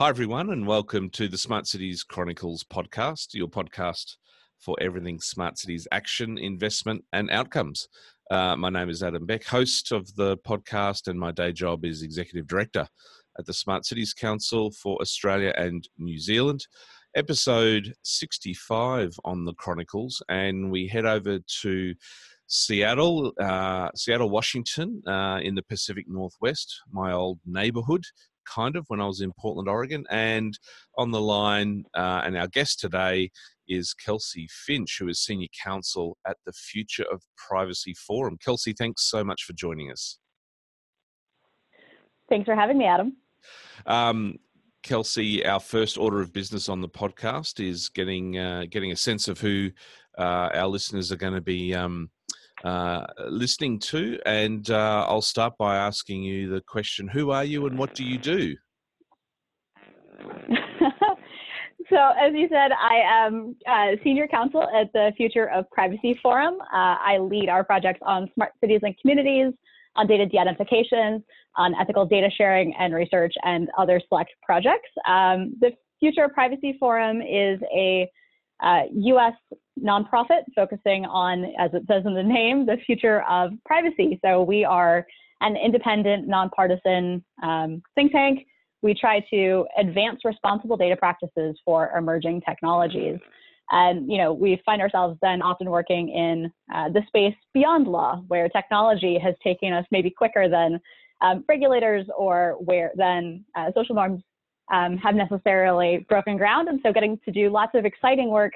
Hi, everyone, and welcome to the Smart Cities Chronicles podcast, your podcast for everything smart cities action, investment, and outcomes. Uh, my name is Adam Beck, host of the podcast, and my day job is executive director at the Smart Cities Council for Australia and New Zealand. Episode 65 on the Chronicles, and we head over to Seattle, uh, Seattle, Washington, uh, in the Pacific Northwest, my old neighborhood, kind of when I was in Portland, Oregon. And on the line, uh, and our guest today is Kelsey Finch, who is Senior Counsel at the Future of Privacy Forum. Kelsey, thanks so much for joining us. Thanks for having me, Adam. Um, Kelsey, our first order of business on the podcast is getting uh, getting a sense of who uh, our listeners are going to be um, uh, listening to. And uh, I'll start by asking you the question Who are you and what do you do? so, as you said, I am uh, senior counsel at the Future of Privacy Forum. Uh, I lead our projects on smart cities and communities, on data de-identification, on ethical data sharing and research, and other select projects. Um, the Future of Privacy Forum is a uh, US nonprofit focusing on, as it says in the name, the future of privacy. So we are an independent, nonpartisan um, think tank. We try to advance responsible data practices for emerging technologies. And you know, we find ourselves then often working in uh, the space beyond law, where technology has taken us maybe quicker than um, regulators or where than uh, social norms um, have necessarily broken ground. And so getting to do lots of exciting work,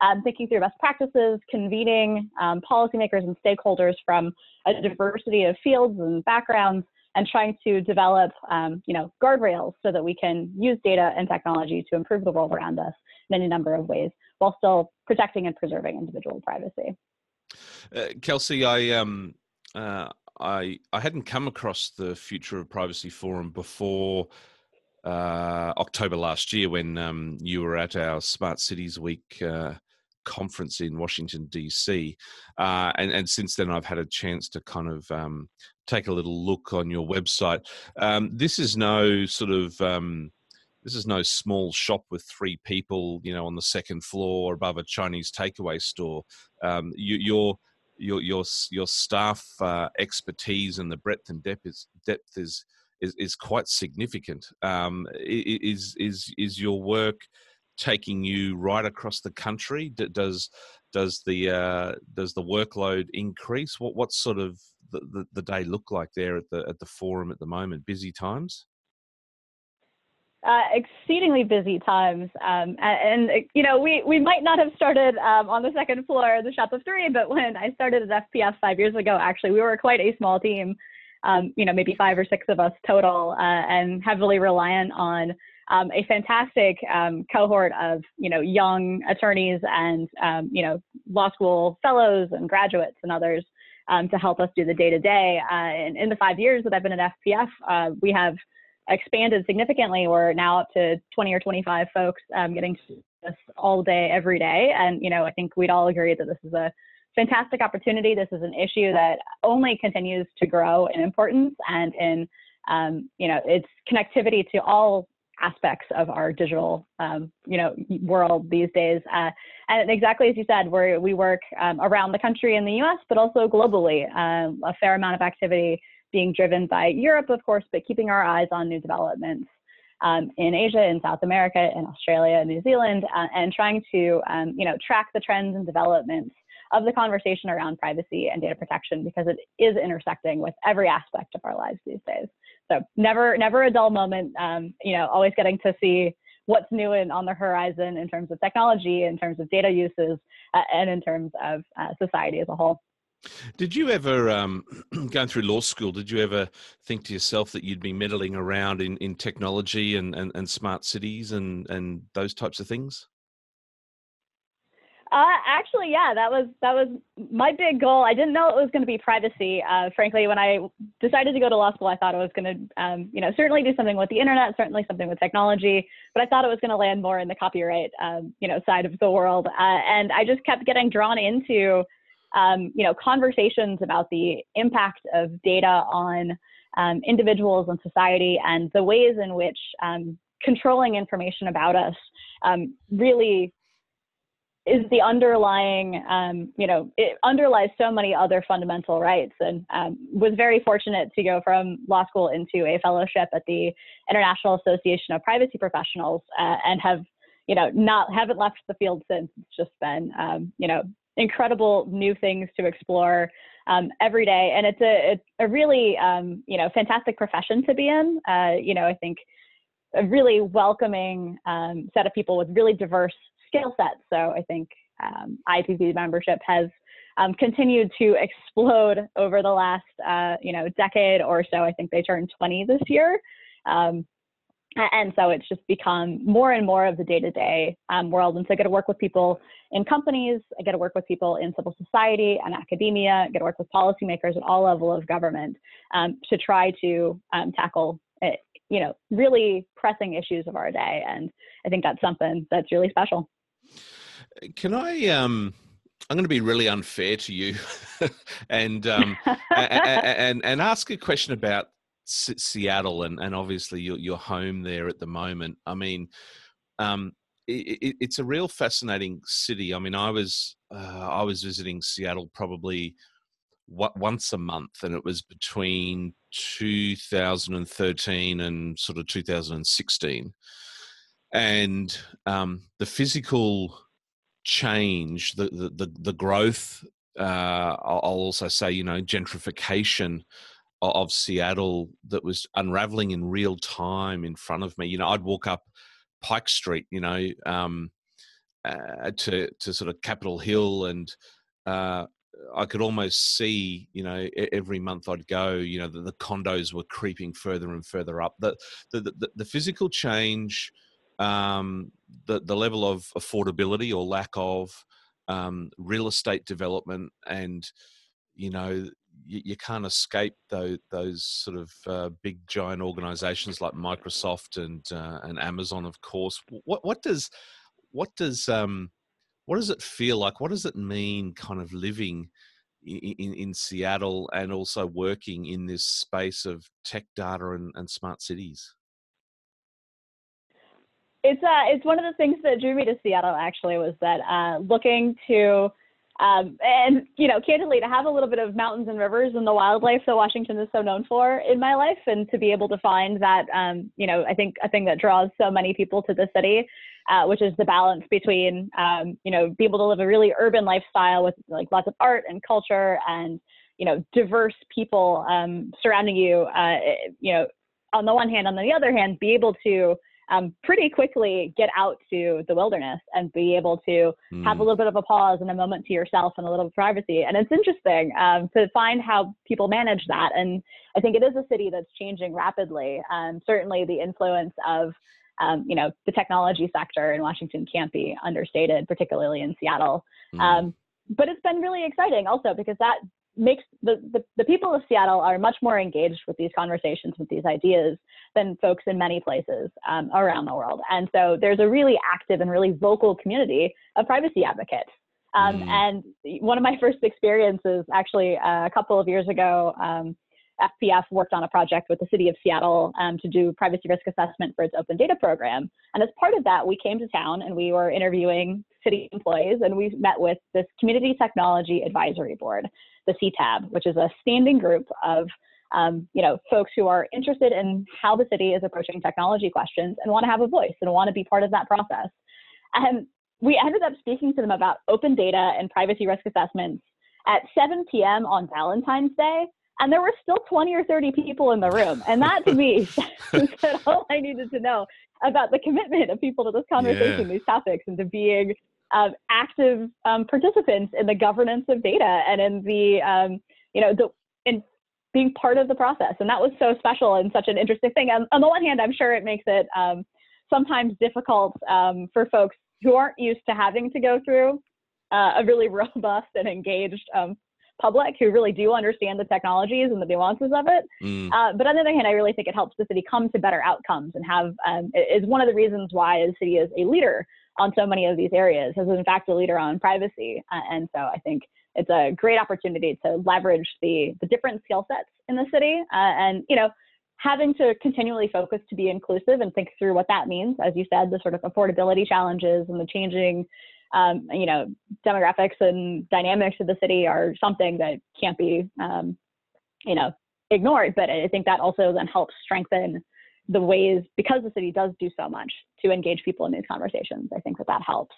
um, thinking through best practices, convening um, policymakers and stakeholders from a diversity of fields and backgrounds, and trying to develop, um, you know, guardrails so that we can use data and technology to improve the world around us in any number of ways, while still protecting and preserving individual privacy. Uh, Kelsey, I um, uh, I I hadn't come across the Future of Privacy Forum before uh, October last year when um, you were at our Smart Cities Week uh, conference in Washington D.C. Uh, and, and, since then, I've had a chance to kind of um, take a little look on your website. Um, this is no sort of um, this is no small shop with three people, you know, on the second floor above a Chinese takeaway store. Um, you, your your your your staff uh, expertise and the breadth and depth is depth is is, is quite significant. Um, is is is your work taking you right across the country? Does does the uh, does the workload increase? What what sort of the, the, the day look like there at the at the forum at the moment? Busy times. Uh, exceedingly busy times. Um, and, and, you know, we, we might not have started um, on the second floor of the shop of three, but when I started at FPF five years ago, actually, we were quite a small team um, you know, maybe five or six of us total, uh, and heavily reliant on um, a fantastic um, cohort of, you know, young attorneys and, um, you know, law school fellows and graduates and others um, to help us do the day to day. And in the five years that I've been at FPF, uh, we have expanded significantly. We're now up to 20 or 25 folks um, getting this all day, every day. And, you know, I think we'd all agree that this is a fantastic opportunity. This is an issue that only continues to grow in importance and in, um, you know, its connectivity to all aspects of our digital, um, you know, world these days. Uh, and exactly as you said, we we work um, around the country in the U.S., but also globally. Um, a fair amount of activity being driven by Europe, of course, but keeping our eyes on new developments. Um, in Asia, in South America, in Australia, New Zealand, uh, and trying to um, you know track the trends and developments of the conversation around privacy and data protection because it is intersecting with every aspect of our lives these days. So never, never a dull moment. Um, you know, always getting to see what's new and on the horizon in terms of technology, in terms of data uses, uh, and in terms of uh, society as a whole. Did you ever, um, going through law school, did you ever think to yourself that you'd be meddling around in, in technology and, and, and smart cities and, and those types of things? Uh, actually, yeah, that was that was my big goal. I didn't know it was going to be privacy. Uh, frankly, when I decided to go to law school, I thought it was going to, um, you know, certainly do something with the internet, certainly something with technology, but I thought it was going to land more in the copyright, um, you know, side of the world. Uh, and I just kept getting drawn into, um, you know, conversations about the impact of data on um, individuals and society, and the ways in which um, controlling information about us um, really is the underlying, um, you know, it underlies so many other fundamental rights. And um, was very fortunate to go from law school into a fellowship at the International Association of Privacy Professionals, uh, and have, you know, not haven't left the field since. It's just been, um, you know, incredible new things to explore um, every day, and it's a it's a really, um, you know, fantastic profession to be in. Uh, you know, I think a really welcoming um, set of people with really diverse skill. So I think um, IAPP membership has um, continued to explode over the last uh, you know decade or so. I think they turned 20 this year. Um, and so it's just become more and more of the day-to-day um, world. And so I get to work with people in companies, I get to work with people in civil society and academia, I get to work with policymakers at all level of government um, to try to um, tackle it, uh, you know, really pressing issues of our day. And I think that's something that's really special. Can I? Um, I'm going to be really unfair to you, and, um, and and ask a question about S- Seattle and and obviously your your home there at the moment. I mean, um, it, it's a real fascinating city. I mean, I was uh, I was visiting Seattle probably what, once a month, and it was between 2013 and sort of 2016 and um, the physical change, the the the, the growth. Uh, I'll also say, you know, gentrification of Seattle that was unraveling in real time in front of me. You know, I'd walk up Pike Street, you know, um, uh, to to sort of Capitol Hill, and uh, I could almost see, you know, every month I'd go, you know, the, the condos were creeping further and further up. The the the, the physical change um, the the level of affordability or lack of um, real estate development, and you know you, you can't escape those those sort of uh, big giant organizations like Microsoft and uh, and Amazon, of course. What what does what does um, what does it feel like? What does it mean, kind of living? In, in, Seattle and also working in this space of tech data and, and smart cities? It's uh, it's one of the things that drew me to Seattle. Actually, was that uh, looking to um, and you know, candidly, to have a little bit of mountains and rivers and the wildlife that Washington is so known for in my life, and to be able to find that, um, you know, I think a thing that draws so many people to the city, uh, which is the balance between, um, you know, be able to live a really urban lifestyle with like lots of art and culture and, you know, diverse people um, surrounding you. Uh, you know, on the one hand, on the other hand, be able to um, pretty quickly get out to the wilderness and be able to mm. have a hmm. little bit of a pause and a moment to yourself and a little privacy. And it's interesting um, to find how people manage that. And I think it is a city that's changing rapidly. Um, certainly, the influence of um, you know the technology sector in Washington can't be understated, particularly in Seattle. Mm. but it's been really exciting also because that makes the, the, the, people of Seattle are much more engaged with these conversations, with these ideas than folks in many places um, around the world. And so there's a really active and really vocal community of privacy advocates. Um, mm. And one of my first experiences, actually, uh, a couple of years ago, um, FPF worked on a project with the city of Seattle um, to do privacy risk assessment for its open data program. And as part of that, we came to town and we were interviewing city employees and we met with this Community Technology Advisory Board, the CTAB, which is a standing group of um, you know, folks who are interested in how the city is approaching technology questions and want to have a voice and want to be part of that process. And we ended up speaking to them about open data and privacy risk assessments at 7 p.m. on Valentine's Day and there were still 20 or 30 people in the room and that to me said all i needed to know about the commitment of people to this conversation yeah. these topics and to being um, active um, participants in the governance of data and in the um, you know the in being part of the process and that was so special and such an interesting thing and on the one hand i'm sure it makes it um, sometimes difficult um, for folks who aren't used to having to go through uh, a really robust and engaged um, public who really do understand the technologies and the nuances of it. Mm. Uh, but on the other hand, I really think it helps the city come to better outcomes and have um, is one of the reasons why the city is a leader on so many of these areas, is in fact a leader on privacy. Uh, and so I think it's a great opportunity to leverage the the different skill sets in the city. Uh, and you know, having to continually focus to be inclusive and think through what that means, as you said, the sort of affordability challenges and the changing, um, you know, demographics and dynamics of the city are something that can't be, um, you know, ignored. But I think that also then helps strengthen the ways because the city does do so much to engage people in these conversations. I think that that helps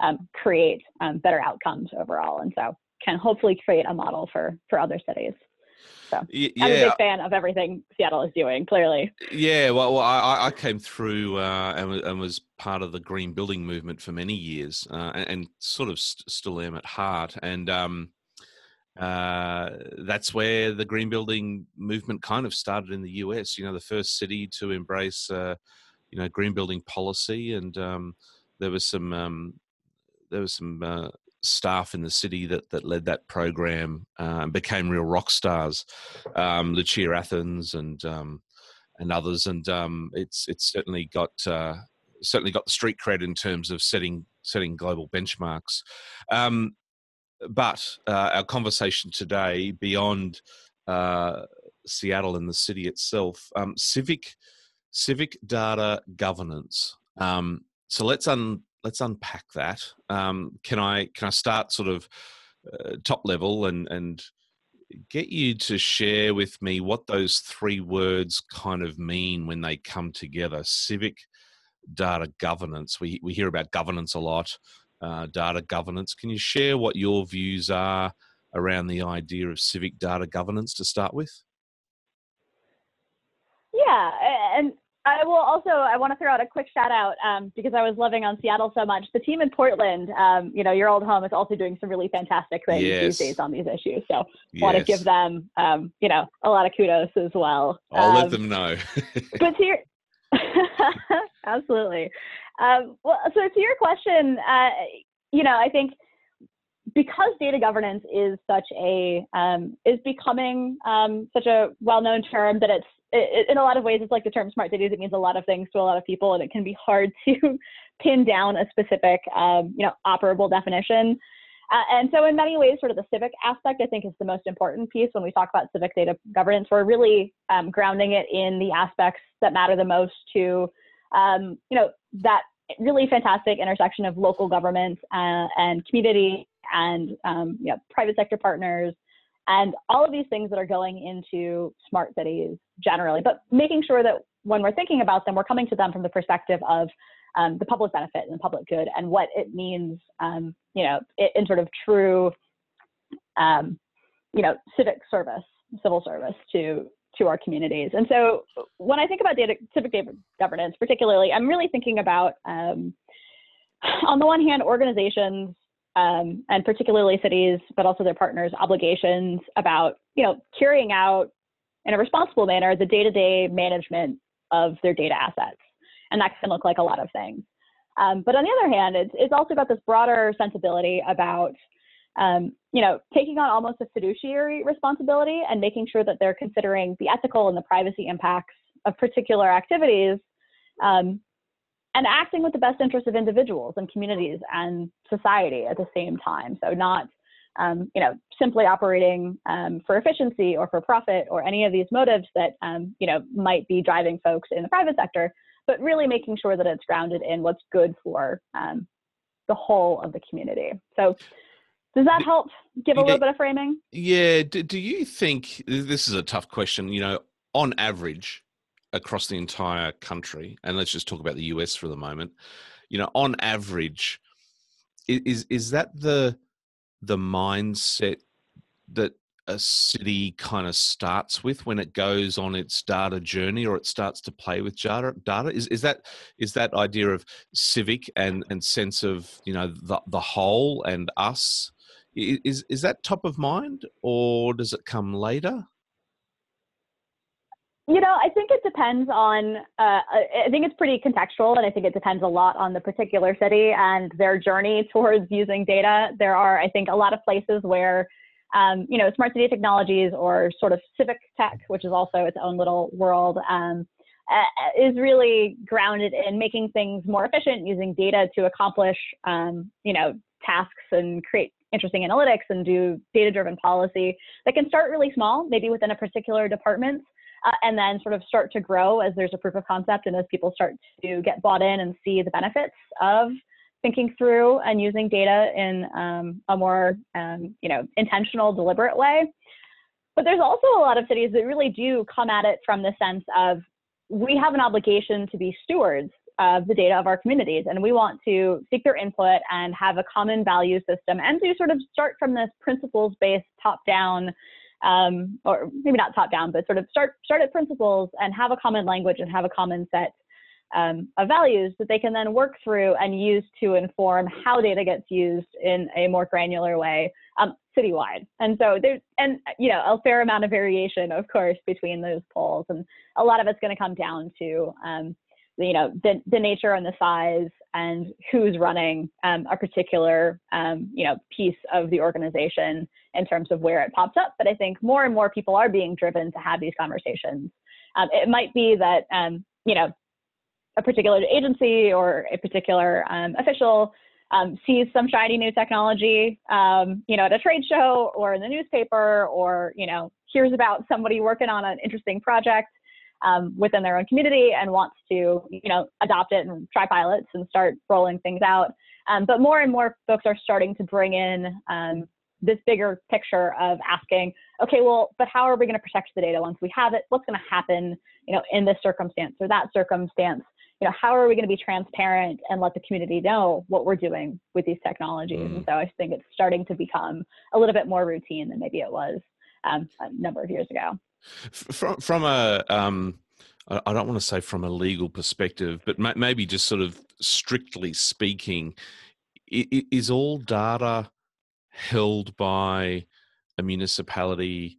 um, create um, better outcomes overall, and so can hopefully create a model for for other cities. So yeah, I'm a big fan of everything Seattle is doing. Clearly. Yeah, well, well I, I, came through uh, and, and, was part of the green building movement for many years, uh, and, and, sort of st- still am at heart. And um, uh, that's where the green building movement kind of started in the US. You know, the first city to embrace, uh, you know, green building policy, and um, there was some um, there was some uh, staff in the city that that led that program uh, and became real rock stars. Um, Lucia Athens and um, and others, and um, it's it's certainly got uh, certainly got the street cred in terms of setting setting global benchmarks. Um, but uh, our conversation today, beyond uh, Seattle and the city itself, um, civic civic data governance. Um, so let's un, let's unpack that. Um, can I can I start sort of uh, top level and and get you to share with me what those three words kind of mean when they come together? Civic data governance. We we hear about governance a lot uh, data governance. Can you share what your views are around the idea of civic data governance to start with? Yeah, and I will also I want to throw out a quick shout out um, because I was loving on Seattle so much. The team in Portland, um, you know, your old home is also doing some really fantastic things yes. these days on these issues. So yes. want to give them, um, you know, a lot of kudos as well. I'll let um, them know. but to your, absolutely. Um, well, so to your question, uh, you know, I think because data governance is such a um, is becoming um, such a well-known term that it's it, in a lot of ways it's like the term smart cities. It means a lot of things to a lot of people, and it can be hard to pin down a specific um, you know operable definition. Uh, and so, in many ways, sort of the civic aspect, I think, is the most important piece when we talk about civic data governance. We're really um, grounding it in the aspects that matter the most to um, you know, that really fantastic intersection of local government uh, and community and um, you know, private sector partners and all of these things that are going into smart cities generally, but making sure that when we're thinking about them, we're coming to them from the perspective of um, the public benefit and the public good and what it means, um, you know, in, in, sort of true, um, you know, civic service, civil service to to our communities. And so when I think about data, civic data governance, particularly, I'm really thinking about, um, on the one hand, organizations um, and particularly cities, but also their partners' obligations about, you know, carrying out in a responsible manner the day-to-day management of their data assets. And that can look like a lot of things. Um, but on the other hand, it's, it's also got this broader sensibility about um, you know, taking on almost a fiduciary responsibility and making sure that they're considering the ethical and the privacy impacts of particular activities um, and acting with the best interests of individuals and communities and society at the same time. So not, um, you know, simply operating um, for efficiency or for profit or any of these motives that, um, you know, might be driving folks in the private sector, but really making sure that it's grounded in what's good for um, the whole of the community. So does that help give a little bit of framing? Yeah. Do, do you think this is a tough question? You know, on average, across the entire country, and let's just talk about the US for the moment. You know, on average, is is that the the mindset that a city kind of starts with when it goes on its data journey or it starts to play with data data is, is that is that idea of civic and and sense of you know the the whole and us is is that top of mind, or does it come later? You know, I think it depends on. Uh, I think it's pretty contextual, and I think it depends a lot on the particular city and their journey towards using data. There are, I think, a lot of places where, um, you know, smart city technologies or sort of civic tech, which is also its own little world, um, uh, is really grounded in making things more efficient, using data to accomplish, um, you know, tasks and create interesting analytics and do data driven policy that can start really small, maybe within a particular department, uh, and then sort of start to grow as there's a proof of concept and as people start to get bought in and see the benefits of thinking through and using data in um, a more um, you know intentional deliberate way. But there's also a lot of cities that really do come at it from the sense of we have an obligation to be stewards of the data of our communities and we want to seek their input and have a common value system and to sort of start from this principles based top down um, or maybe not top down but sort of start start at principles and have a common language and have a common set um, of values that they can then work through and use to inform how data gets used in a more granular way um, citywide. And so there's, and you know, a fair amount of variation, of course, between those poles, and a lot of it's going to come down to, um, you know, the the nature and the size and who's running um, a particular, um, you know, piece of the organization in terms of where it pops up. But I think more and more people are being driven to have these conversations. Um, it might be that, um, you know, a particular agency or a particular um, official um, sees some shiny new technology, you know, at a trade show or in the newspaper, or you know, hears about somebody working on an interesting project um, within their own community and wants to, you know, adopt it and try pilots and start rolling things out. Um, but more and more folks are starting to bring in um, this bigger picture of asking, okay, well, but how are we going to protect the data once we have it? What's going to happen, you know, in this circumstance or that circumstance? you know, how are we going to be transparent and let the community know what we're doing with these technologies? Mm. And so I think it's starting to become a little bit more routine than maybe it was um, a number of years ago. From from a um, I don't want to say from a legal perspective, but maybe just sort of strictly speaking, is all data held by a municipality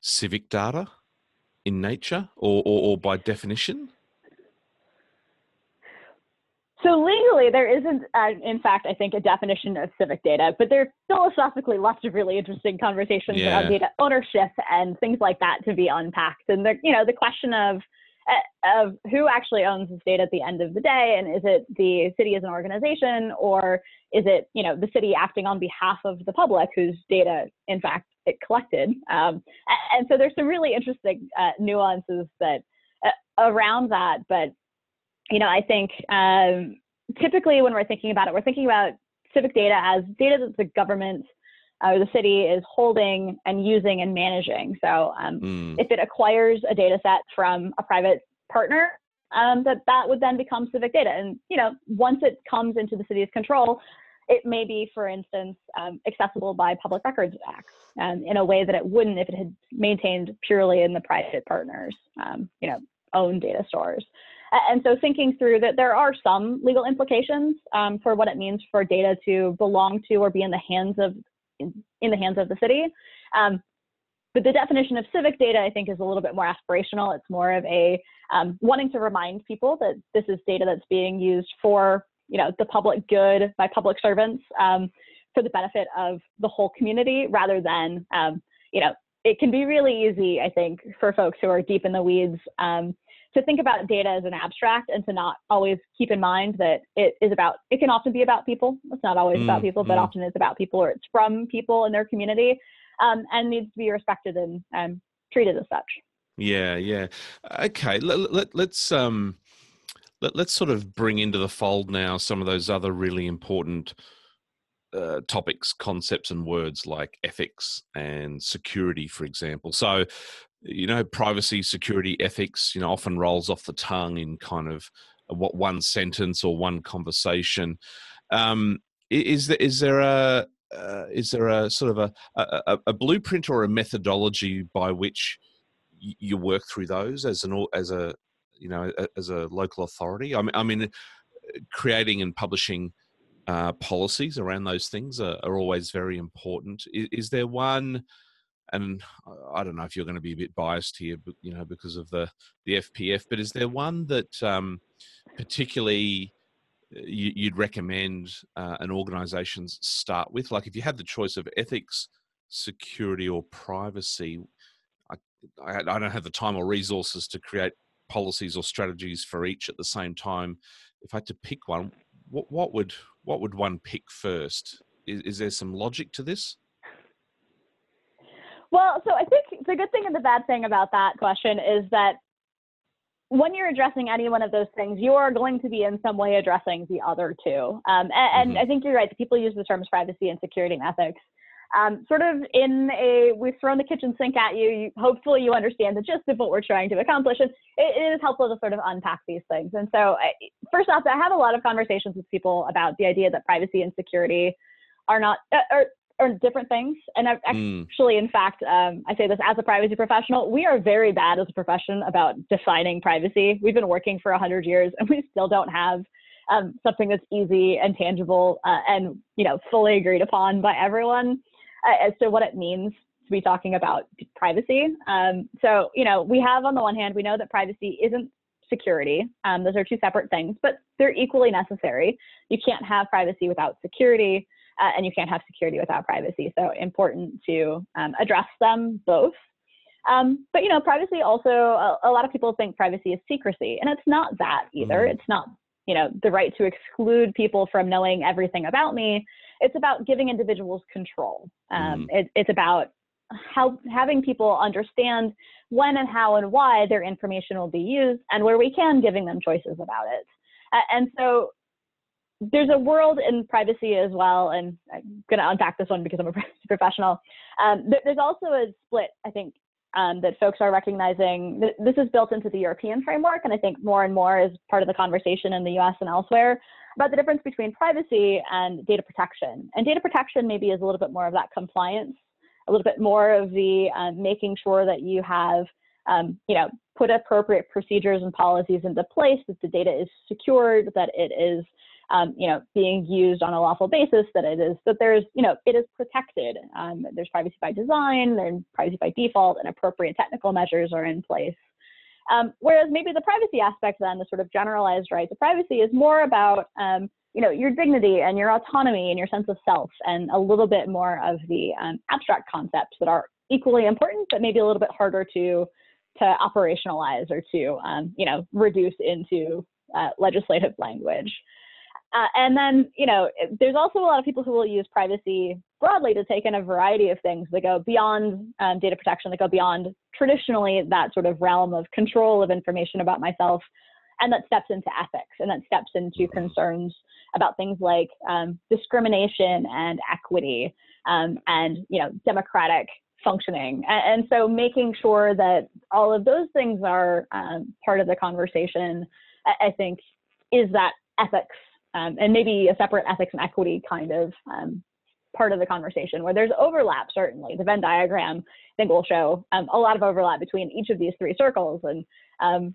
civic data in nature or, or, or by definition? So legally, there isn't, uh, in fact, I think, a definition of civic data, but there's philosophically lots of really interesting conversations yeah. about data ownership and things like that to be unpacked. And the, you know, the question of uh, of who actually owns this data at the end of the day, and is it the city as an organization, or is it, you know, the city acting on behalf of the public whose data, in fact, it collected? Um, and so there's some really interesting uh, nuances that uh, around that, but you know, I think um, typically when we're thinking about it, we're thinking about civic data as data that the government or the city is holding and using and managing. So um, mm. if it acquires a data set from a private partner, um, that that would then become civic data. And you know, once it comes into the city's control, it may be, for instance, um, accessible by Public Records Act um, in a way that it wouldn't if it had maintained purely in the private partners, um, you know, own data stores. And so thinking through that there are some legal implications um, for what it means for data to belong to or be in the hands of in, in the hands of the city. Um, but the definition of civic data, I think, is a little bit more aspirational. It's more of a um, wanting to remind people that this is data that's being used for, you know, the public good by public servants um, for the benefit of the whole community, rather than, um, you know, it can be really easy, I think, for folks who are deep in the weeds um, to think about data as an abstract and to not always keep in mind that it is about it can often be about people it's not always mm, about people but mm. often it's about people or it's from people in their community um, and needs to be respected and um, treated as such yeah yeah okay let, let, let's um let, let's sort of bring into the fold now some of those other really important uh, topics, concepts, and words like ethics and security, for example. So, you know, privacy, security, ethics, you know, often rolls off the tongue in kind of what one sentence or one conversation. Um, is there is there a uh, is there a sort of a, a, a blueprint or a methodology by which you work through those as an as a you know as a local authority? I mean, I mean, creating and publishing uh, policies around those things are, are always very important. Is, is, there one? And I don't know if you're going to be a bit biased here, but you know, because of the the FPF. But is there one that um, particularly uh, you, would recommend uh, an organisation start with? Like, if you had the choice of ethics, security, or privacy, I, I, I don't have the time or resources to create policies or strategies for each at the same time. If I had to pick one, what, what would what would one pick first? Is, is there some logic to this? Well, so I think the good thing and the bad thing about that question is that when you're addressing any one of those things, you are going to be in some way addressing the other two. Um, and, mm-hmm. and, I think you're right. People use the terms privacy and security and ethics. Um, sort of in a, we've thrown the kitchen sink at you. you. Hopefully, you understand the gist of what we're trying to accomplish. And it, it is helpful to sort of unpack these things. And so, I, first off, I have a lot of conversations with people about the idea that privacy and security are not, uh, are, are different things. And hmm. actually, mm. in fact, um, I say this as a privacy professional, we are very bad as a profession about defining privacy. We've been working for 100 years and we still don't have um, something that's easy and tangible uh, and you know fully agreed upon by everyone uh, as to what it means to be talking about privacy. Um, so you know, we have on the one hand, we know that privacy isn't security. Um, those are two separate things, but they're equally necessary. You can't have privacy without security uh, and you can't have security without privacy. So important to um, address them both. Um, but you know, privacy also a, a, lot of people think privacy is secrecy, and it's not that either. Mm. It's not you know the right to exclude people from knowing everything about me. It's about giving individuals control. Um, mm. it, it's about how having people understand when and how and why their information will be used, and where we can, giving them choices about it. Uh, and so there's a world in privacy as well, and I'm going to unpack this one because I'm a professional. Um, there's also a split, I think, um, that folks are recognizing. This is built into the European framework, and I think more and more is part of the conversation in the US and elsewhere about the difference between privacy and data protection. And data protection maybe is a little bit more of that compliance, a little bit more of the um, making sure that you have, um, you know, put appropriate procedures and policies into place, that the data is secured, that it is um, you know, being used on a lawful basis, that it is that there's, you know, it is protected. Um, there's privacy by design, there's privacy by default, and appropriate technical measures are in place. Um, whereas maybe the privacy aspect, then, the sort of generalized right to privacy, is more about, um, you know, your dignity and your autonomy and your sense of self, and a little bit more of the um, abstract concepts that are equally important, but maybe a little bit harder to to operationalize or to, um, you know, reduce into uh, legislative language. Uh, and then, you know, there's also a lot of people who will use privacy broadly to take in a variety of things that go beyond um, data protection, that go beyond traditionally that sort of realm of control of information about myself, and that steps into ethics and that steps into concerns about things like um, discrimination and equity um, and, you know, democratic functioning. And, and, so making sure that all of those things are um, part of the conversation, I, I think, is that ethics um, and maybe a separate ethics and equity kind of um, part of the conversation where there's overlap certainly. The venn diagram i think will show um, a lot of overlap between each of these three circles and um,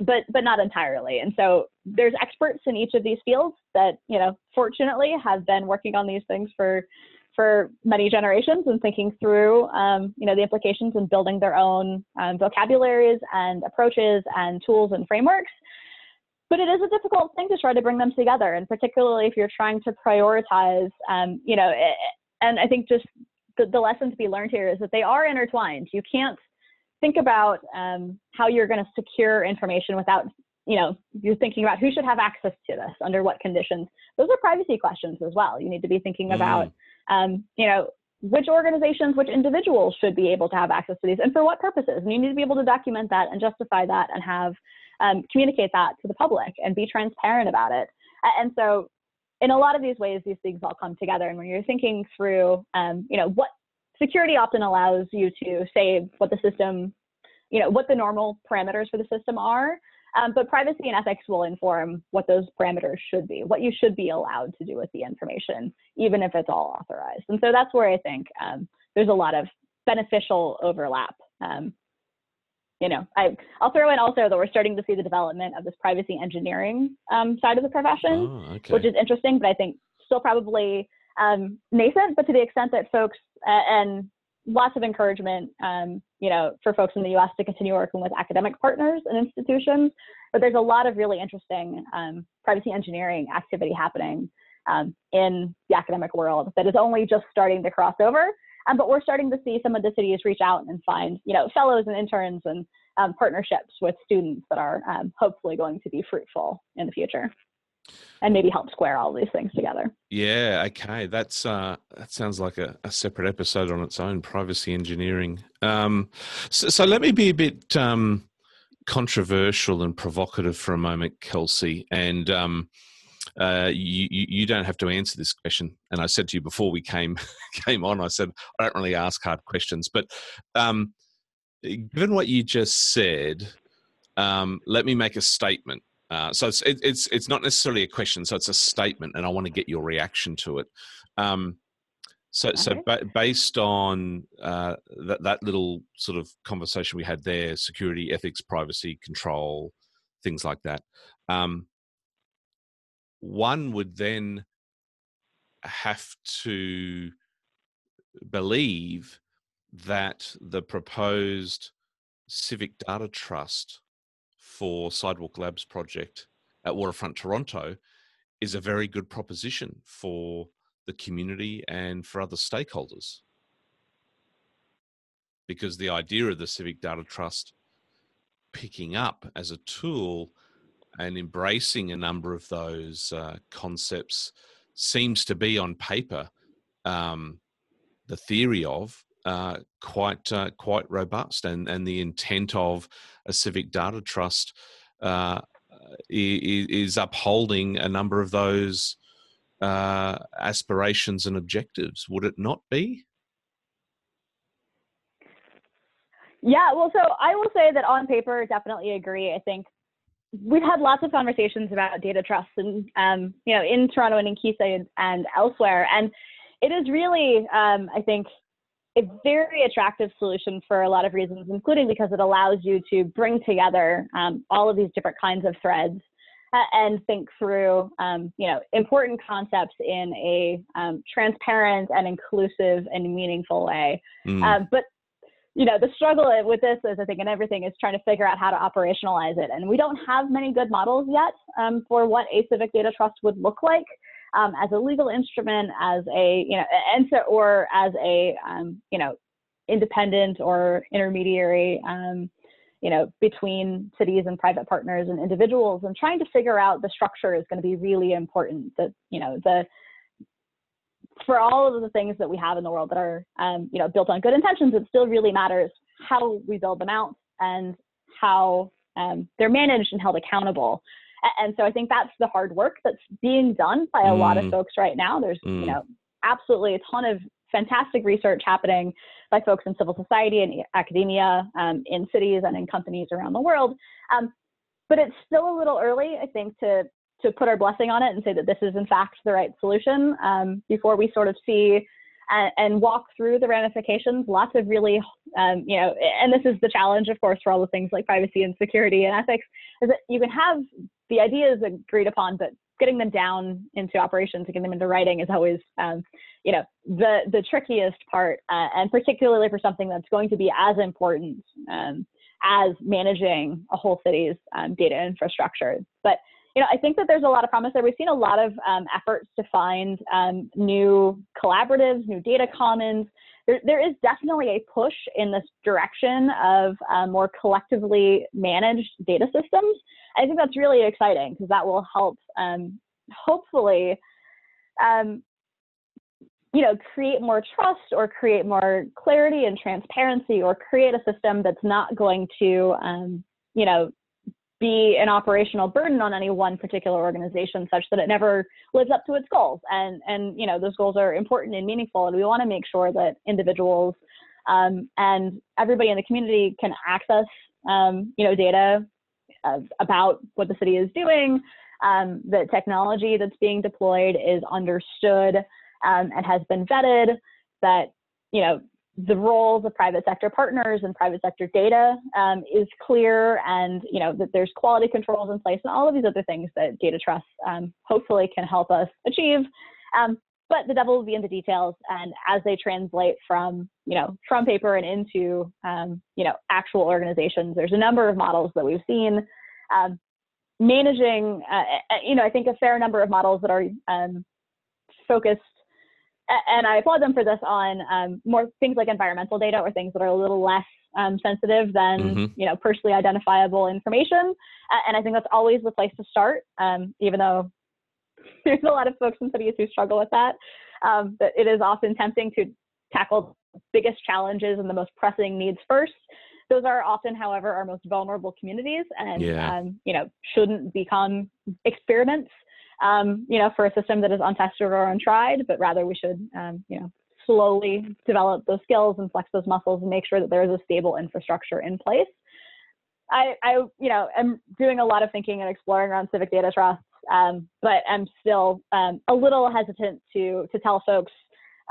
but but not entirely. And so there's experts in each of these fields that you know fortunately have been working on these things for for many generations and thinking through um, you know the implications and building their own um, vocabularies and approaches and tools and frameworks but it is a difficult thing to try to bring them together, and particularly if you're trying to prioritize, um, you know, eh, and I think just the, the lesson to be learned here is that they are intertwined. You can't think about um, how you're going to secure information without, you know, you're thinking about who should have access to this under what conditions. Those are privacy questions as well. You need to be thinking mm. about, um, you know, which organizations, which individuals should be able to have access to these and for what purposes. And you need to be able to document that and justify that and have um, communicate that to the public and be transparent about it. And so, in a lot of these ways, these things all come together. And when you're thinking through, um, you know, what security often allows you to say what the system, you know, what the normal parameters for the system are. Um, but privacy and ethics will inform what those parameters should be, what you should be allowed to do with the information, even if it's all authorized. And so that's where I think um, there's a lot of beneficial overlap um, you know, I, I'll throw in also that we're starting to see the development of this privacy engineering um, side of the profession, oh, okay. which is interesting, but I think still probably um, nascent. But to the extent that folks uh, and lots of encouragement, um, you know, for folks in the U.S. to continue working with academic partners and institutions. But there's a lot of really interesting um, privacy engineering activity happening um, in the academic world that is only just starting to cross over. Um, but we're starting to see some of the cities reach out and find, you know, fellows and interns and um, partnerships with students that are um, hopefully going to be fruitful in the future. and maybe help square all these things together. Yeah, okay. That's uh, that sounds like a, a, separate episode on its own, privacy engineering. Um, so, so, let me be a bit um, controversial and provocative for a moment, Kelsey, and um, uh, you, you don't have to answer this question. And I said to you before we came came on, I said I don't really ask hard questions, but um, given what you just said, um, let me make a statement. Uh, so it's it, it's it's not necessarily a question, so it's a statement, and I want to get your reaction to it. Um, so okay. so ba- based on uh, that that little sort of conversation we had there, security, ethics, privacy, control, things like that. Um, one would then have to believe that the proposed civic data trust for Sidewalk Labs project at Waterfront Toronto is a very good proposition for the community and for other stakeholders. Because the idea of the Civic Data Trust picking up as a tool and embracing a number of those uh, concepts seems to be on paper um, the theory of uh, quite uh, quite robust, and and the intent of a civic data trust uh, is, upholding a number of those uh, aspirations and objectives. Would it not be? Yeah, well, so I will say that on paper, definitely agree. I think we've had lots of conversations about data trust and um, you know in Toronto and in and, and elsewhere, and it is really um, I think a very attractive solution for a lot of reasons, including because it allows you to bring together um, all of these different kinds of threads uh, and think through, um, you know, important concepts in a um, transparent and inclusive and meaningful way. Mm. Uh, but you know, the struggle with this is, I think, and everything is trying to figure out how to operationalize it. And we don't have many good models yet um, for what a civic data trust would look like um, as a legal instrument, as a you know, and so or as a um, you know, independent or intermediary. Um, you know, between cities and private partners and individuals, and trying to figure out the structure is going to be really important. That you know, the for all of the things that we have in the world that are, um, you know, built on good intentions, it still really matters how we build them out and how um, they're managed and held accountable. And so I think that's the hard work that's being done by a mm. lot of mm. folks right now. There's, mm. you know, absolutely a ton of fantastic research happening by folks in civil society and academia, um, in cities and in companies around the world. Um, but it's still a little early, I think, to to put our blessing on it and say that this is in fact the right solution um, before we sort of see and, and, walk through the ramifications. Lots of really, um, you know, and this is the challenge, of course, for all the things like privacy and security and ethics, is that you can have the ideas agreed upon, but getting them down into operations and getting them into writing is always, um, you know, the the trickiest part, uh, and particularly for something that's going to be as important um, as managing a whole city's um, data infrastructure. But you know, I think that there's a lot of promise there. We've seen a lot of um, efforts to find um, new collaboratives, new data commons. There, there is definitely a push in this direction of uh, more collectively managed data systems. I think that's really exciting because that will help, um, hopefully, um, you know, create more trust or create more clarity and transparency or create a system that's not going to, um, you know, be an operational burden on any one particular organization such that it never lives up to its goals. And and you know those goals are important and meaningful and we want to make sure that individuals um, and everybody in the community can access um, you know data about what the city is doing um, the technology that's being deployed is understood um, and has been vetted that you know the roles of private sector partners and private sector data um, is clear and you know that there's quality controls in place and all of these other things that data trust um, hopefully can help us achieve. Um, but the devil will be in the details and as they translate from you know from paper and into um, you know actual organizations there's a number of models that we've seen um, managing uh, you know i think a fair number of models that are um, focused and I applaud them for this on um, more things like environmental data or things that are a little less um, sensitive than mm-hmm. you know personally identifiable information. Uh, and I think that's always the place to start, um, even though there's a lot of folks in cities who struggle with that. Um, but it is often tempting to tackle biggest challenges and the most pressing needs first. Those are often, however, our most vulnerable communities, and yeah. um, you know shouldn't become experiments. Um, you know, for a system that is untested or untried, but rather we should, um, you know, slowly develop those skills and flex those muscles and make sure that there is a stable infrastructure in place. I, I you know, am doing a lot of thinking and exploring around civic data trusts, um, but I'm still um, a little hesitant to to tell folks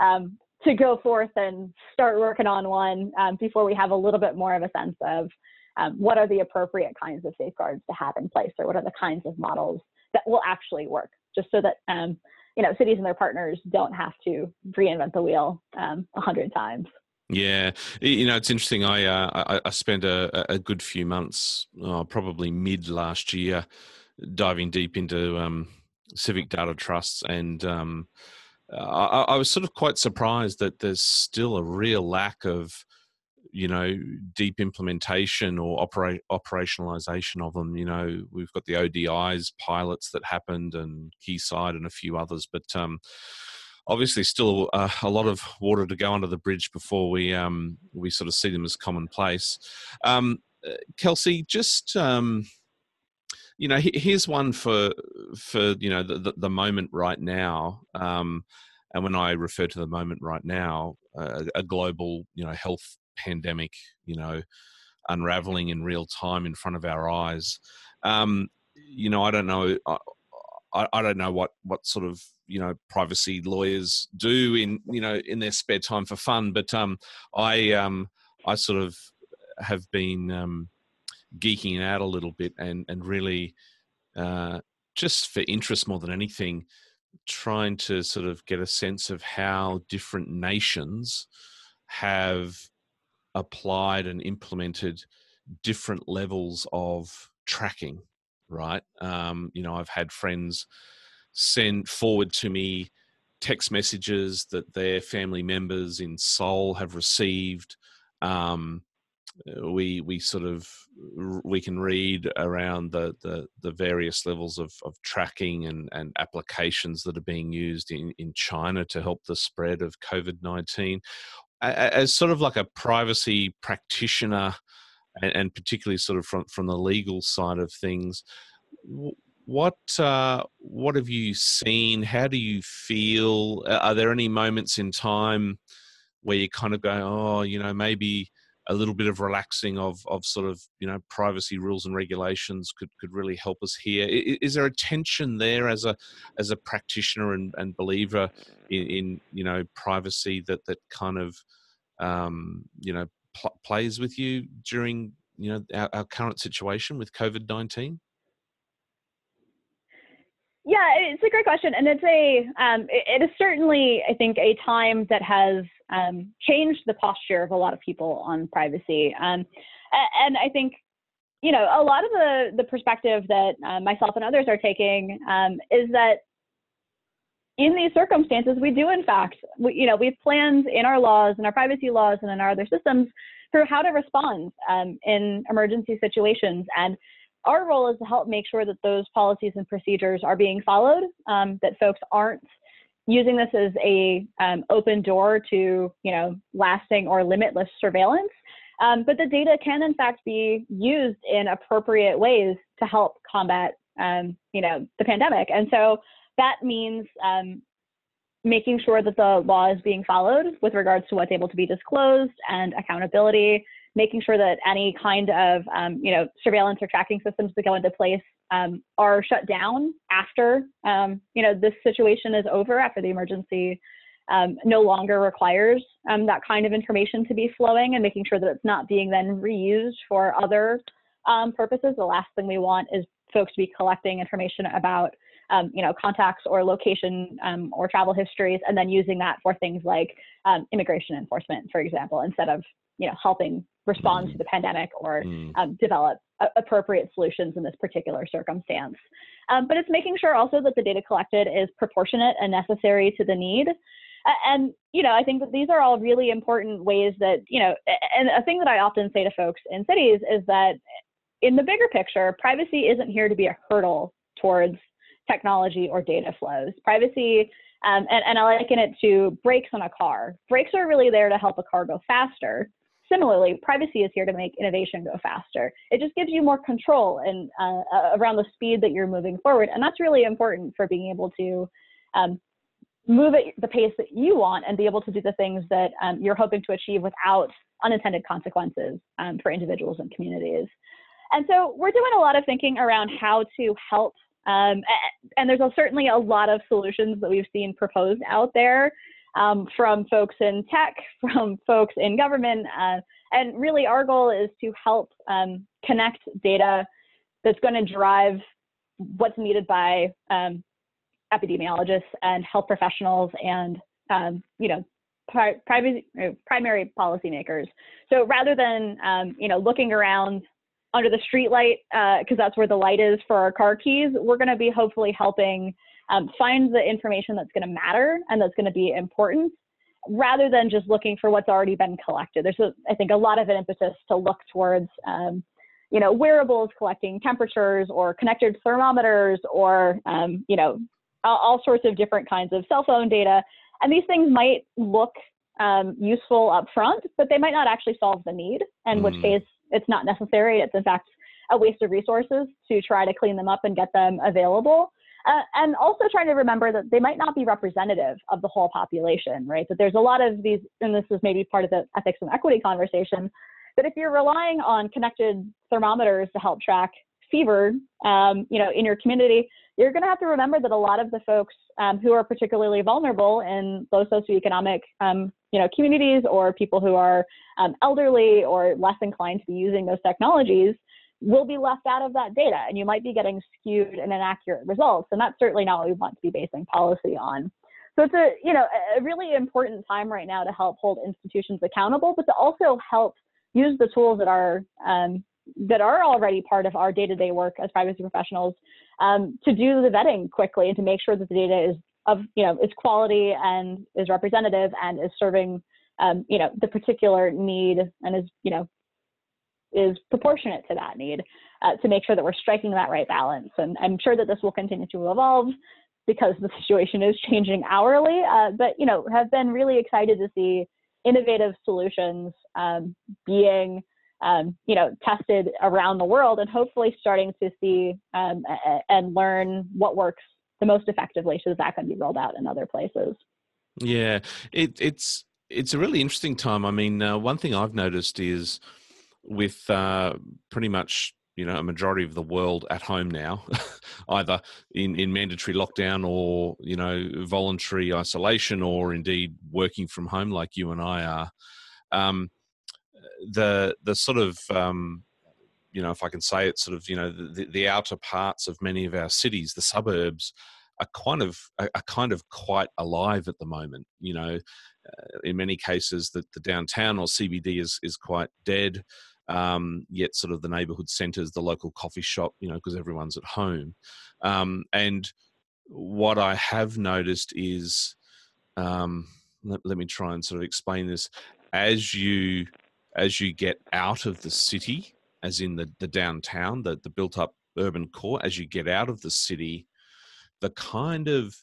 um, to go forth and start working on one um, before we have a little bit more of a sense of um, what are the appropriate kinds of safeguards to have in place, or what are the kinds of models that will actually work, just so that um, you know cities and their partners don't have to reinvent the wheel a hundred times. Yeah, you know it's interesting. I uh, I, I, spent a, a good few months, oh, probably mid last year, diving deep into um, civic data trusts, and um, I, I, was sort of quite surprised that there's still a real lack of, you know, deep implementation or operate operationalization of them. You know, we've got the ODIs pilots that happened, and Quayside and a few others, but um, obviously still uh, a lot of water to go under the bridge before we um, we sort of see them as commonplace. Um, uh, Kelsey, just um, you know, here's one for for you know the the, the moment right now. Um, and when I refer to the moment right now, uh, a global you know health pandemic, you know, unraveling in real time in front of our eyes. Um, you know, I don't know. I, I, don't know what what sort of you know privacy lawyers do in you know in their spare time for fun, but um, I um, I sort of have been um, geeking out a little bit and and really uh, just for interest more than anything, trying to sort of get a sense of how different nations have applied and implemented different levels of tracking right? Um, you know, I've had friends send forward to me text messages that their family members in Seoul have received. Um, uh, we we sort of we can read around the the, the various levels of, of tracking and, and applications that are being used in, in China to help the spread of COVID nineteen. As sort of like a privacy practitioner, and, particularly sort of from from the legal side of things, what uh, what have you seen? How do you feel? Are there any moments in time where you kind of go, oh, you know, maybe a little bit of relaxing of of sort of you know privacy rules and regulations could could really help us here. Is, is there a tension there as a as a practitioner and, and believer in, in, you know privacy that that kind of um, you know pl- plays with you during you know our, our current situation with COVID nineteen? Yeah, it's a great question, and it's a um, it, it is certainly I think a time that has um, changed the posture of a lot of people on privacy, um, and I think you know a lot of the the perspective that uh, myself and others are taking um, is that in these circumstances we do in fact we, you know we've planned in our laws and our privacy laws and in our other systems for how to respond um, in emergency situations. And our role is to help make sure that those policies and procedures are being followed, um, that folks aren't using this as a um, open door to you know lasting or limitless surveillance. Um, but the data can in fact be used in appropriate ways to help combat um, you know the pandemic. And so that means um, making sure that the law is being followed with regards to what's able to be disclosed and accountability making sure that any kind of um, you know surveillance or tracking systems that go into place um, are shut down after um, you know this situation is over after the emergency um, no longer requires um, that kind of information to be flowing and making sure that it's not being then reused for other um, purposes. The last thing we want is folks to be collecting information about um, you know, contacts or location um, or travel histories, and then using that for things like um, immigration enforcement, for example, instead of you know helping respond to the pandemic or mm. um, develop a- appropriate solutions in this particular circumstance. Um, but it's making sure also that the data collected is proportionate and necessary to the need. And, you know, I think that these are all really important ways that, you know, and a thing that I often say to folks in cities is that in the bigger picture, privacy isn't here to be a hurdle towards technology or data flows. Privacy, um, and, and I liken it to brakes on a car. Brakes are really there to help a car go faster. Similarly, privacy is here to make innovation go faster. It just gives you more control and uh, uh around the speed that you're moving forward, and that's really important for being able to um, move at the pace that you want and be able to do the things that um, you're hoping to achieve without unintended consequences um, for individuals and communities. And so we're doing a lot of thinking around how to help. Um, and there's certainly a lot of solutions that we've seen proposed out there um, from folks in tech, from folks in government. Uh, and really, our goal is to help um, connect data that's going to drive what's needed by um, epidemiologists and health professionals and um, you know pri- pri- primary policymakers. So rather than um, you know looking around under the streetlight because uh, that's where the light is for our car keys, we're going to be hopefully helping um, find the information that's going to matter and that's going to be important rather than just looking for what's already been collected. There's, a, I think, a lot of an impetus to look towards, um, you know, wearables collecting temperatures or connected thermometers or, um, you know, all, all, sorts of different kinds of cell phone data. And these things might look um, useful up front, but they might not actually solve the need, in mm. which case it's not necessary. It's in fact a waste of resources to try to clean them up and get them available. Uh, and also trying to remember that they might not be representative of the whole population, right? That there's a lot of these, and this is maybe part of the ethics and equity conversation, that if you're relying on connected thermometers to help track fever, um, you know, in your community, you're going to have to remember that a lot of the folks um, who are particularly vulnerable in low socioeconomic, um, you know, communities or people who are um, elderly or less inclined to be using those technologies will be left out of that data, and you might be getting skewed and inaccurate results. And that's certainly not what we want to be basing policy on. So it's a, you know, a really important time right now to help hold institutions accountable, but to also help use the tools that are um, that are already part of our day-to-day work as privacy professionals um, to do the vetting quickly and to make sure that the data is of you know is quality and is representative and is serving um, you know the particular need and is you know is proportionate to that need uh, to make sure that we're striking that right balance and i'm sure that this will continue to evolve because the situation is changing hourly uh, but you know have been really excited to see innovative solutions um, being um, you know, tested around the world and hopefully starting to see um, and learn what works the most effectively so that that can be rolled out in other places. Yeah, it, it's it's a really interesting time. I mean, uh, one thing I've noticed is with uh, pretty much you know a majority of the world at home now, either in, in mandatory lockdown or you know voluntary isolation or indeed working from home like you and I are. Um, the the sort of um, you know, if I can say it, sort of you know the, the outer parts of many of our cities, the suburbs, are kind of are kind of quite alive at the moment. You know, uh, in many cases, that the downtown or CBD is is quite dead. Um, yet, sort of the neighbourhood centres, the local coffee shop, you know, because everyone's at home. Um, and what I have noticed is, um, let, let me try and sort of explain this. As you as you get out of the city, as in the, the downtown, the, the built up urban core, as you get out of the city, the kind of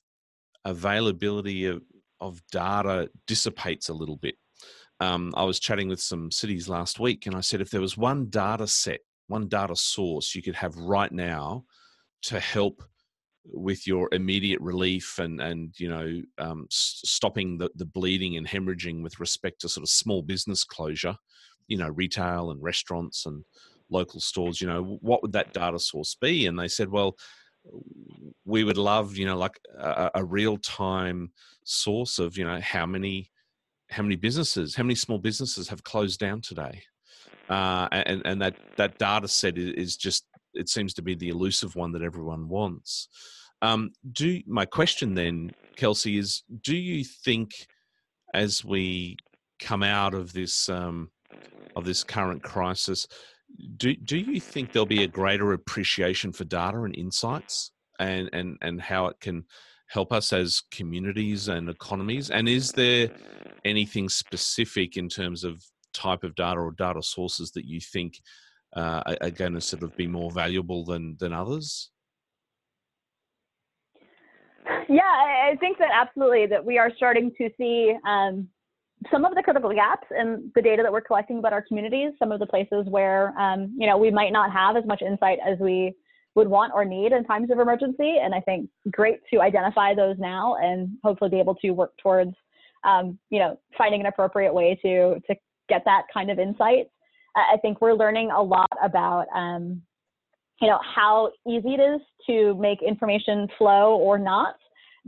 availability of, of data dissipates a little bit. Um, I was chatting with some cities last week and I said if there was one data set, one data source you could have right now to help with your immediate relief and and you know um, stopping the, the bleeding and hemorrhaging with respect to sort of small business closure you know retail and restaurants and local stores you know what would that data source be? And they said well we would love you know like a, a real time source of you know how many how many businesses how many small businesses have closed down today uh, and and that that data set is just it seems to be the elusive one that everyone wants. Um, do my question then, Kelsey, is: Do you think as we come out of this um, of this current crisis, do do you think there'll be a greater appreciation for data and insights, and and and how it can help us as communities and economies? And is there anything specific in terms of type of data or data sources that you think uh, are, going to sort of be more valuable than than others? Yeah, I think that absolutely that we are starting to see um, some of the critical gaps in the data that we're collecting about our communities. Some of the places where um, you know we might not have as much insight as we would want or need in times of emergency. And I think great to identify those now and hopefully be able to work towards, um, you know, finding an appropriate way to to get that kind of insight. I think we're learning a lot about, um, you know, how easy it is to make information flow or not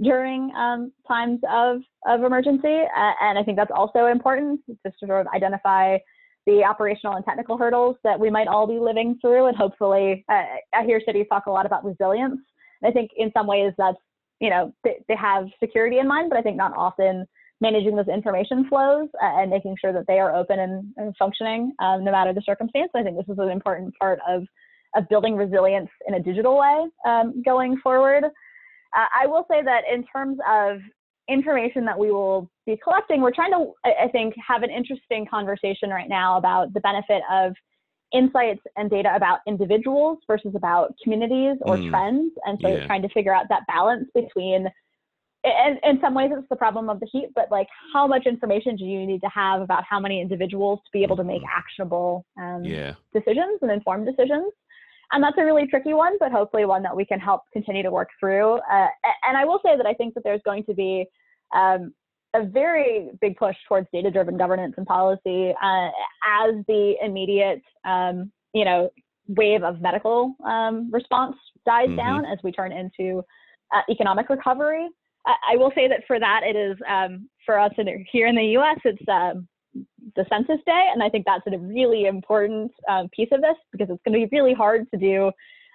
during um, times of, of emergency. Uh, and I think that's also important to sort of identify the operational and technical hurdles that we might all be living through. And hopefully, uh, I hear cities talk a lot about resilience. And I think in some ways that's, you know, they, they have security in mind, but I think not often managing those information flows uh, and making sure that they are open and, and functioning um, no matter the circumstance. I think this is an important part of, of building resilience in a digital way um, going forward. Uh, I will say that in terms of information that we will be collecting, we're trying to, I think, have an interesting conversation right now about the benefit of insights and data about individuals versus about communities or mm, trends. And so yeah. trying to figure out that balance between, and in some ways it's the problem of the heat, but like how much information do you need to have about how many individuals to be able to make mm-hmm. actionable um, yeah. decisions and informed decisions? And that's a really tricky one, but hopefully one that we can help continue to work through. Uh, and I will say that I think that there's going to be um, a very big push towards data-driven governance and policy uh, as the immediate, um, you know, wave of medical um, response dies mm-hmm. down as we turn into uh, economic recovery. I, I, will say that for that, it is um, for us in, here in the U.S. It's um, the census day. And I think that's a really important um, piece of this because it's going to be really hard to do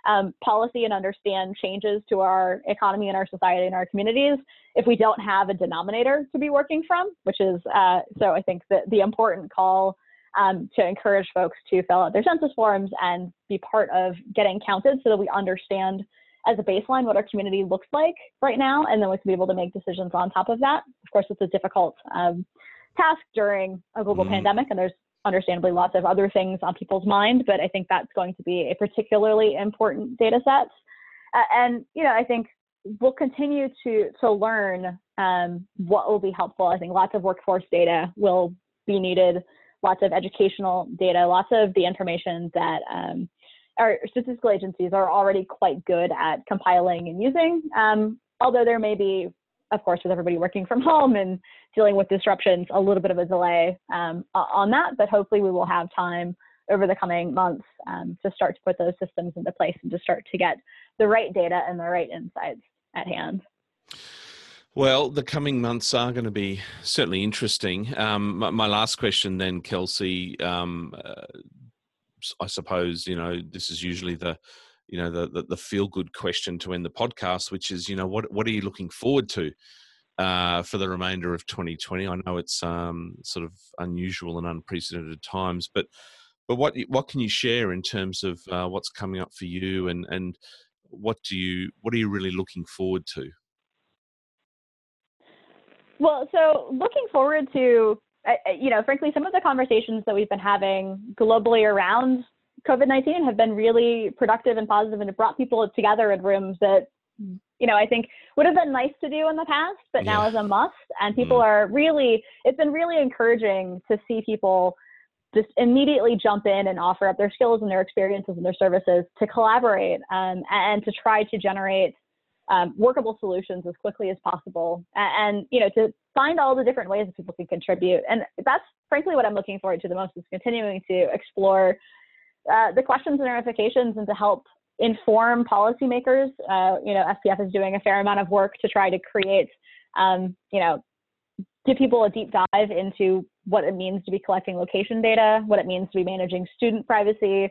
um, policy and understand changes to our economy and our society and our communities if we don't have a denominator to be working from, which is, uh, so I think that the important call um, to encourage folks to fill out their census forms and be part of getting counted so that we understand as a baseline what our community looks like right now, and then we can be able to make decisions on top of that. Of course, it's a difficult um, task during a global mm. pandemic, and there's understandably lots of other things on people's mind, but I think that's going to be a particularly important data set. Uh, and you know, I think we'll continue to to learn um, what will be helpful. I think lots of workforce data will be needed, lots of educational data, lots of the information that um, our statistical agencies are already quite good at compiling and using. Um, although there may be of course, with everybody working from home and dealing with disruptions, a little bit of a delay um, on that. But hopefully, we will have time over the coming months um, to start to put those systems into place and to start to get the right data and the right insights at hand. Well, the coming months are going to be certainly interesting. Um, my, my, last question, then, Kelsey. Um, uh, I suppose you know this is usually the you know the, the, the feel good question to end the podcast, which is you know what what are you looking forward to uh, for the remainder of 2020? I know it's um, sort of unusual and unprecedented times, but but what what can you share in terms of uh, what's coming up for you and and what do you what are you really looking forward to? Well, so looking forward to you know, frankly, some of the conversations that we've been having globally around COVID 19 have been really productive and positive and have brought people together in rooms that, you know, I think would have been nice to do in the past, but yeah. now is a must. And people mm. are really, it's been really encouraging to see people just immediately jump in and offer up their skills and their experiences and their services to collaborate um, and to try to generate um, workable solutions as quickly as possible and, and, you know to find all the different ways that people can contribute and that's frankly what i'm looking forward to the most is continuing to explore uh, the questions and ramifications and to help inform policymakers. Uh, you know, FPF is doing a fair amount of work to try to create, um, you know, give people a deep dive into what it means to be collecting location data, what it means to be managing student privacy,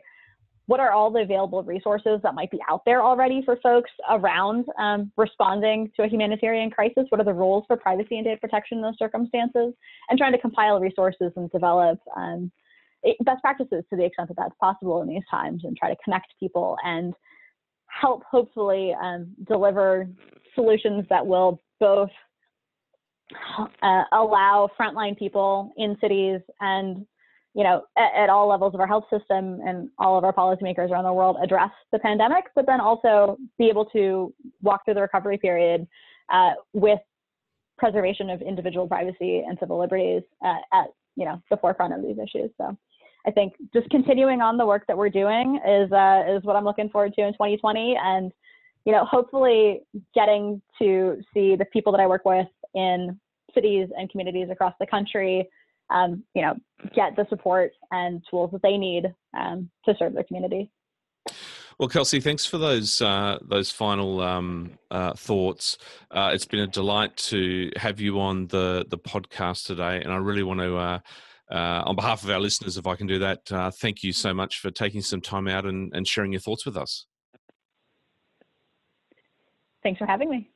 what are all the available resources that might be out there already for folks around um, responding to a humanitarian crisis? What are the rules for privacy and data protection in those circumstances? And trying to compile resources and develop um, best practices to the extent that that's possible in these times and try to connect people and help hopefully um, deliver solutions that will both uh, allow frontline people in cities and you know at, at, all levels of our health system and all of our policymakers around the world address the pandemic but then also be able to walk through the recovery period uh, with preservation of individual privacy and civil liberties at, at you know the forefront of these issues. So I think just continuing on the work that we're doing is uh, is what I'm looking forward to in 2020, and you know hopefully getting to see the people that I work with in cities and communities across the country, um, you know, get the support and tools that they need um, to serve their community. Well, Kelsey, thanks for those uh, those final um, uh, thoughts. Uh, it's been a delight to have you on the the podcast today, and I really want to. Uh, on behalf of our listeners, if I can do that, uh, thank you so much for taking some time out and, and sharing your thoughts with us. Thanks for having me.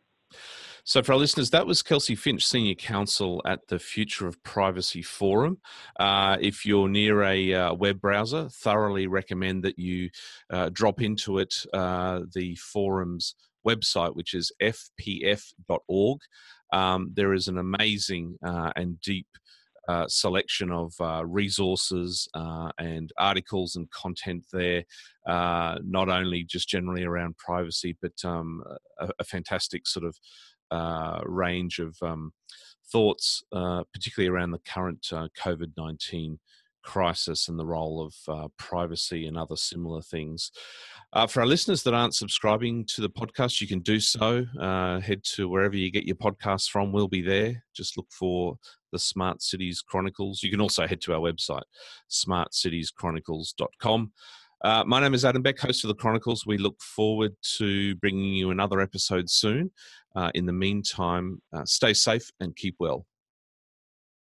So, for our listeners, that was Kelsey Finch, Senior Counsel at the Future of Privacy Forum. Uh, if you're near a uh, web browser, thoroughly recommend that you uh, drop into it uh, the forum's website, which is fpf.org. Um, there is an amazing uh, and deep uh, selection of uh, resources uh, and articles and content there, uh, not only just generally around privacy, but um, a, a, fantastic sort of uh, range of um, thoughts, particularly around the current COVID 19 crisis and the role of uh, privacy and other similar things. Uh, for our listeners that aren't subscribing to the podcast, you can do so. Uh, head to wherever you get your podcasts from, we'll be there. Just look for the Smart Cities Chronicles. You can also head to our website, smartcitieschronicles.com. Uh, my name is Adam Beck, host of the Chronicles. We look forward to bringing you another episode soon. Uh, in the meantime, uh, stay safe and keep well.